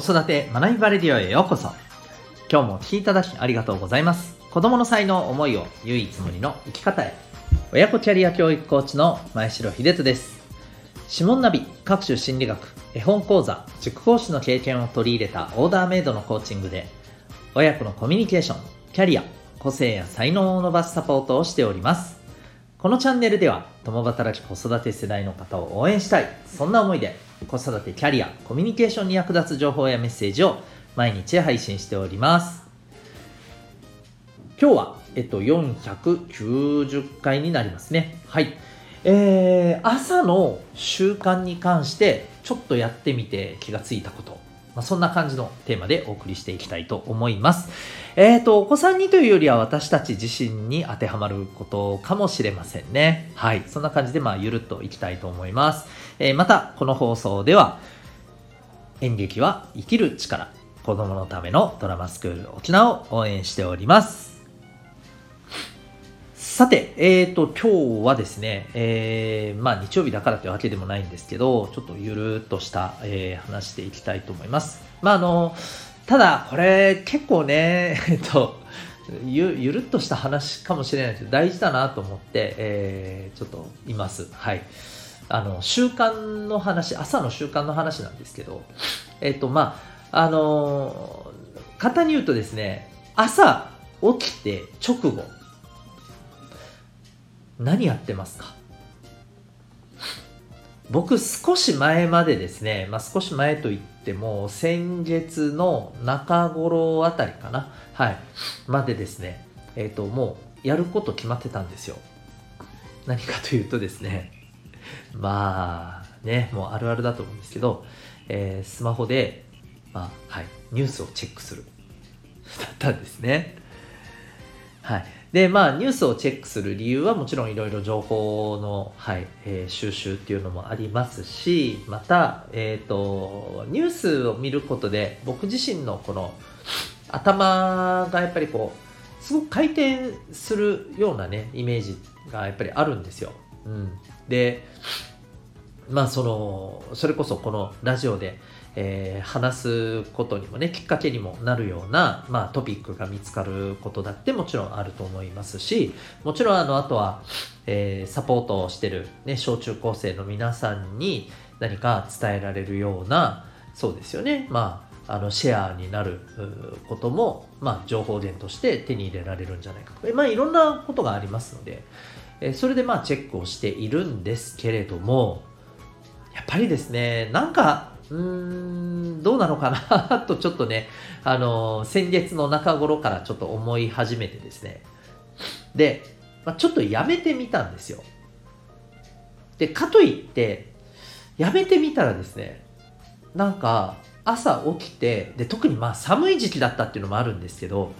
子育て学びバレディオへようこそ。今日もお聴きいただきありがとうございます。子供の才能思いを唯一無二の生き方へ。親子キャリア教育コーチの前城秀人です。指紋ナビ各種心理学絵本講座塾講師の経験を取り入れたオーダーメイドのコーチングで親子のコミュニケーションキャリア個性や才能を伸ばすサポートをしております。このチャンネルでは共働き子育て世代の方を応援したい。そんな思いで子育てキャリアコミュニケーションに役立つ情報やメッセージを毎日配信しております今日は、えっと、490回になりますねはいえー、朝の習慣に関してちょっとやってみて気がついたことまあ、そんな感じのテーマでお送りしていきたいと思います。えっ、ー、と、お子さんにというよりは私たち自身に当てはまることかもしれませんね。はい。そんな感じで、まあ、ゆるっといきたいと思います。えー、また、この放送では、演劇は生きる力、子供のためのドラマスクール沖縄を応援しております。さて、えっ、ー、と、今日はですね、えー、まあ日曜日だからというわけでもないんですけど、ちょっとゆるっとした、えー、話していきたいと思います。まああの、ただ、これ結構ね、えっと、ゆゆるっとした話かもしれないけど、大事だなと思って、えー、ちょっといます。はい。あの、習慣の話、朝の習慣の話なんですけど、えっと、まあ、あの、簡単に言うとですね、朝起きて直後、何やってますか？僕少し前までですね、まあ、少し前といっても先月の中頃あたりかなはいまでですねえっ、ともうやること決まってたんですよ。何かというとですねまあねもうあるあるだと思うんですけど、えー、スマホで、まあはい、ニュースをチェックする。だったんですね。はい。で、まあ、ニュースをチェックする理由はもちろんいろいろ情報の、はいえー、収集っていうのもありますし、また、えっ、ー、と、ニュースを見ることで僕自身のこの頭がやっぱりこう、すごく回転するようなね、イメージがやっぱりあるんですよ。うん。で、まあその、それこそこのラジオで、えー、話すことにもねきっかけにもなるような、まあ、トピックが見つかることだってもちろんあると思いますしもちろんあのあとは、えー、サポートをしてる、ね、小中高生の皆さんに何か伝えられるようなそうですよねまああのシェアになることも、まあ、情報源として手に入れられるんじゃないかとまあ、いろんなことがありますので、えそれでまあチェックをしているんですけれどもやっぱりですねなんかうーん、どうなのかなとちょっとね、あの、先月の中頃からちょっと思い始めてですね。で、まあ、ちょっとやめてみたんですよ。で、かといって、やめてみたらですね、なんか、朝起きて、で、特にまあ寒い時期だったっていうのもあるんですけど、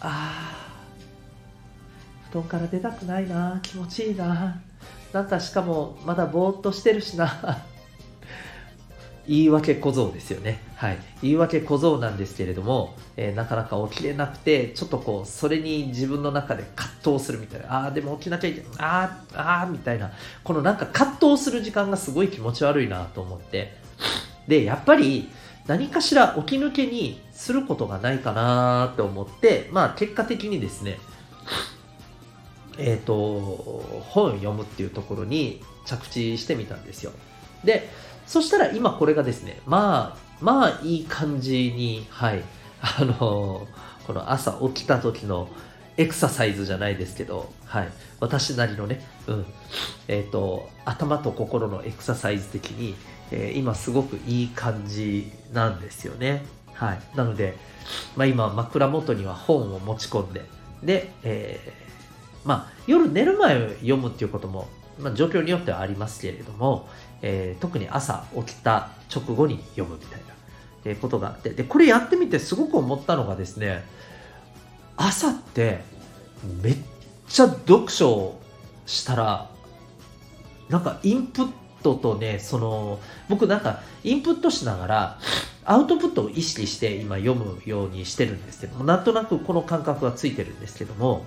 あー、布団から出たくないな、気持ちいいな、なんかしかもまだぼーっとしてるしな、言い訳小僧ですよね。はい。言い訳小僧なんですけれども、えー、なかなか起きれなくて、ちょっとこう、それに自分の中で葛藤するみたいな。ああ、でも起きなきゃいけない。ああ、ああ、みたいな。このなんか葛藤する時間がすごい気持ち悪いなと思って。で、やっぱり、何かしら起き抜けにすることがないかなと思って、まあ結果的にですね、えっ、ー、と、本を読むっていうところに着地してみたんですよ。で、そしたら今これがですね、まあ、まあいい感じに、はい、あのこの朝起きた時のエクササイズじゃないですけど、はい、私なりのね、うん、えっ、ー、と、頭と心のエクササイズ的に、えー、今すごくいい感じなんですよね。はい。なので、まあ今枕元には本を持ち込んで、で、え、まあ夜寝る前読むっていうこともまあ、状況によってはありますけれども、えー、特に朝起きた直後に読むみたいな、えー、ことがあってでこれやってみてすごく思ったのがですね朝ってめっちゃ読書をしたらなんかインプットとねその僕なんかインプットしながらアウトプットを意識して今読むようにしてるんですけどもなんとなくこの感覚がついてるんですけども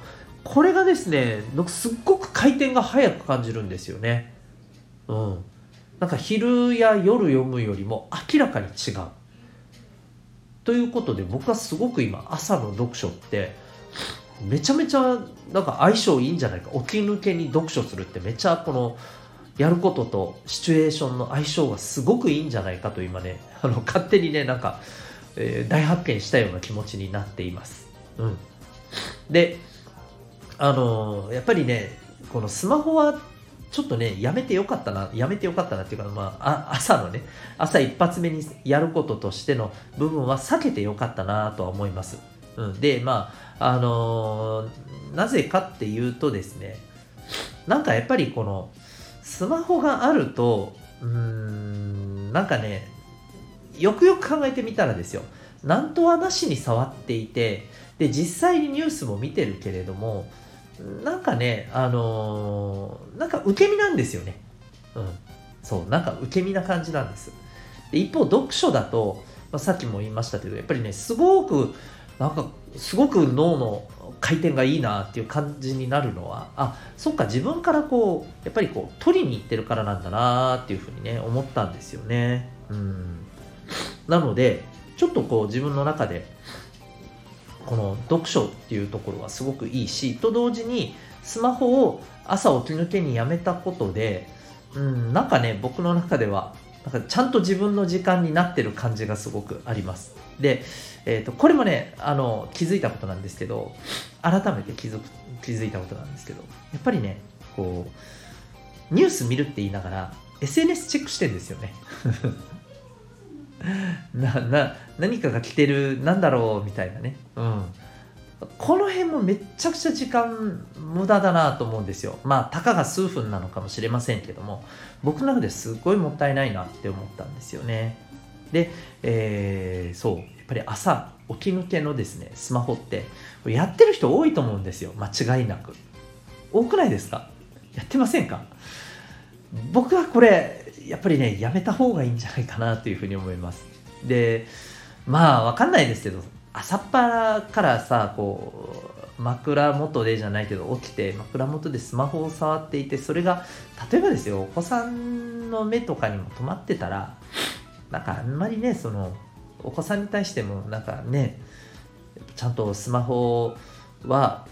これがですね、すっごく回転が速く感じるんですよね。うん。なんか昼や夜読むよりも明らかに違う。ということで僕はすごく今朝の読書ってめちゃめちゃなんか相性いいんじゃないか起き抜けに読書するってめちゃこのやることとシチュエーションの相性がすごくいいんじゃないかと今ねあの勝手にねなんか、えー、大発見したような気持ちになっています。うん、であの、やっぱりねこのスマホはちょっとね、やめてよかったな、やめてよかったなっていうか、まあ、朝のね、朝一発目にやることとしての部分は避けてよかったなとは思います。うん、で、まあ、あの、なぜかっていうとですね、なんかやっぱりこの、スマホがあると、うん、なんかね、よくよく考えてみたらですよ、なんとはなしに触っていて、で、実際にニュースも見てるけれども、なんかね、あのー、なんか受け身なんですよね。うん。そう、なんか受け身な感じなんです。で一方、読書だと、まあ、さっきも言いましたけど、やっぱりね、すごく、なんか、すごく脳の回転がいいなっていう感じになるのは、あ、そっか、自分からこう、やっぱりこう、取りに行ってるからなんだなっていうふうにね、思ったんですよね。うん。なので、ちょっとこう、自分の中で、この読書っていうところはすごくいいしと同時にスマホを朝起き抜けにやめたことで、うん、なんかね僕の中ではなんかちゃんと自分の時間になってる感じがすごくあります。で、えーと、これもねあの気づいたことなんですけど改めて気づく気づいたことなんですけどやっぱりねこうニュース見るって言いながら SNS チェックしてんですよね。なな何かが来てるなんだろうみたいなね。うん。この辺もめっちゃくちゃ時間無駄だなと思うんですよ。まあたかが数分なのかもしれませんけども。僕の中ですごいもったいないなって思ったんですよね。で、えー、そう。やっぱり朝起き抜けのですねスマホってやってる人多いと思うんですよ。間違いなく。多くないですか？やってませんか？僕はこれやっぱりね、やめた方がいいんじゃないかなというふうに思います。で、まあ、わかんないですけど、朝っぱらからさ、こう、枕元でじゃないけど、起きて、枕元でスマホを触っていて、それが、例えばですよ、お子さんの目とかにも止まってたら、なんかあんまりね、その、お子さんに対しても、なんかね、ちゃんとスマホは、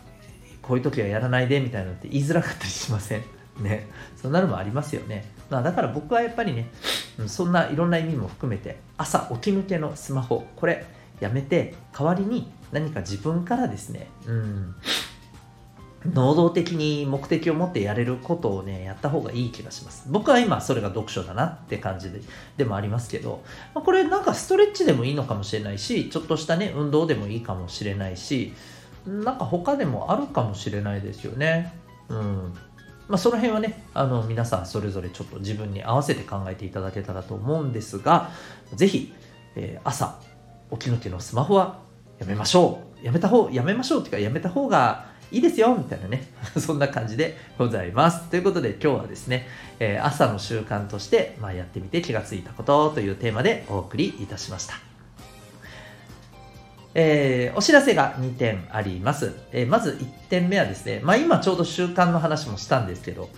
こういう時はやらないでみたいなのって言いづらかったりしません？ね。そんなのもありますよね。まあ、だから僕はやっぱりね、そんないろんな意味も含めて、朝起き抜けのスマホ、これやめて、代わりに何か自分からですね、うん、能動的に目的を持ってやれることをね、やった方がいい気がします。僕は今それが読書だなって感じででもありますけど、ま、これなんかストレッチでもいいのかもしれないし、ちょっとしたね、運動でもいいかもしれないし、なんか他でもあるかもしれないですよね。うん。まあ、その辺はね、あの、皆さんそれぞれちょっと自分に合わせて考えていただけたらと思うんですが、ぜひ、えー、朝、起き抜けのスマホはやめましょう。やめた方、やめましょうっていうか、やめた方がいいですよみたいなね、そんな感じでございます。ということで今日はですね、えー、朝の習慣として、まあ、やってみて気がついたことというテーマでお送りいたしました。えー、お知らせが2点あります。えー、まず1点目はですね、まあ今ちょうど習慣の話もしたんですけど、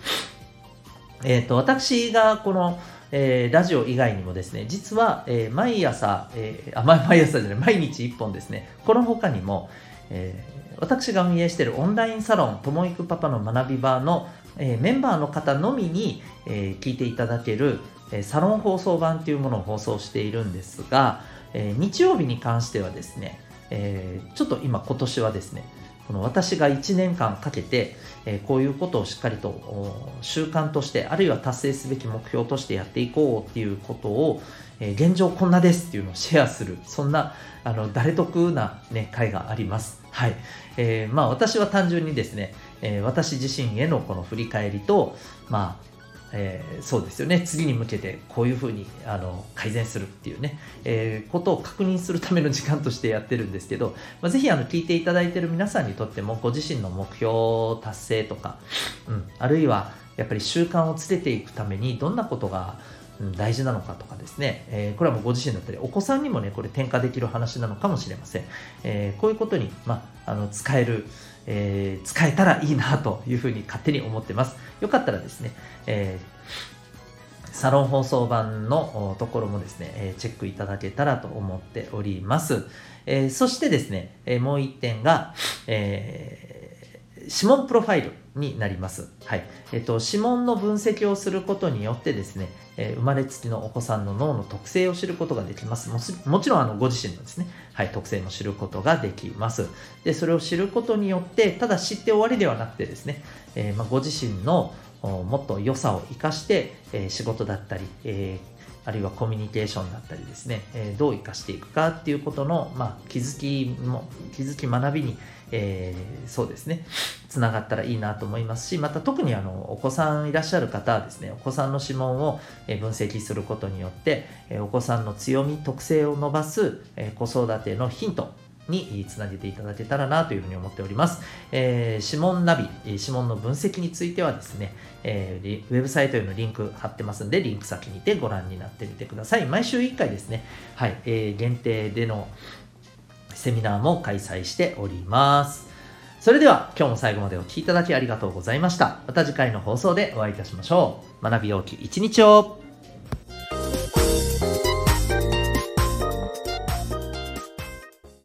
えっ、ー、と、私がこの、えー、ラジオ以外にもですね、実は、えー、毎朝、えー、あ、毎朝じゃない、毎日1本ですね、この他にも、えー、私が運営しているオンラインサロン、ともいくパパの学び場の、えー、メンバーの方のみに、えー、聞いていただける、えー、サロン放送版というものを放送しているんですが、えー、日曜日に関してはですね、えー、ちょっと今今年はですねこの私が1年間かけて、えー、こういうことをしっかりと習慣としてあるいは達成すべき目標としてやっていこうっていうことを、えー、現状こんなですっていうのをシェアするそんなあの誰得な、ね、会があります。はいえーまあ、私は単純にですね、えー、私自身へのこの振り返りと、まあ、えー、そうですよね。次に向けてこういうふうにあの改善するっていうね、えー、ことを確認するための時間としてやってるんですけど、まあ、ぜひあの聞いていただいている皆さんにとってもご自身の目標達成とか、うん、あるいはやっぱり習慣をつけていくためにどんなことが大事なのかとかですね、えー、これはもうご自身だったり、お子さんにもね、これ転化できる話なのかもしれません。えー、こういうことに、まあ、あの使える、えー、使えたらいいなというふうに勝手に思ってます。よかったらですね、えサロン放送版のところもですね、えチェックいただけたらと思っております。えそしてですね、えもう一点が、えー、指紋プロファイルになります。はい。えっ、と、指紋の分析をすることによってですね、えー、生まれつきのお子さんの脳の特性を知ることができます。ももちろん、あの、ご自身のですね、はい、特性も知ることができます。で、それを知ることによって、ただ知って終わりではなくてですね、えー、まあ、ご自身のもっと良さを生かして、えー、仕事だったり、えーあるいはコミュニケーションだったりですね、えー、どう生かしていくかっていうことの、まあ、気づきも、気づき学びに、えー、そうですね、つながったらいいなと思いますし、また特にあの、お子さんいらっしゃる方はですね、お子さんの指紋を分析することによって、お子さんの強み、特性を伸ばす子育てのヒント、につなげていただけたらなというふうに思っております。えー、指紋ナビ、指紋の分析についてはですね、えー、ウェブサイトへのリンク貼ってますんで、リンク先にてご覧になってみてください。毎週1回ですね、はい、えー、限定でのセミナーも開催しております。それでは今日も最後までお聴きいただきありがとうございました。また次回の放送でお会いいたしましょう。学び大き一日を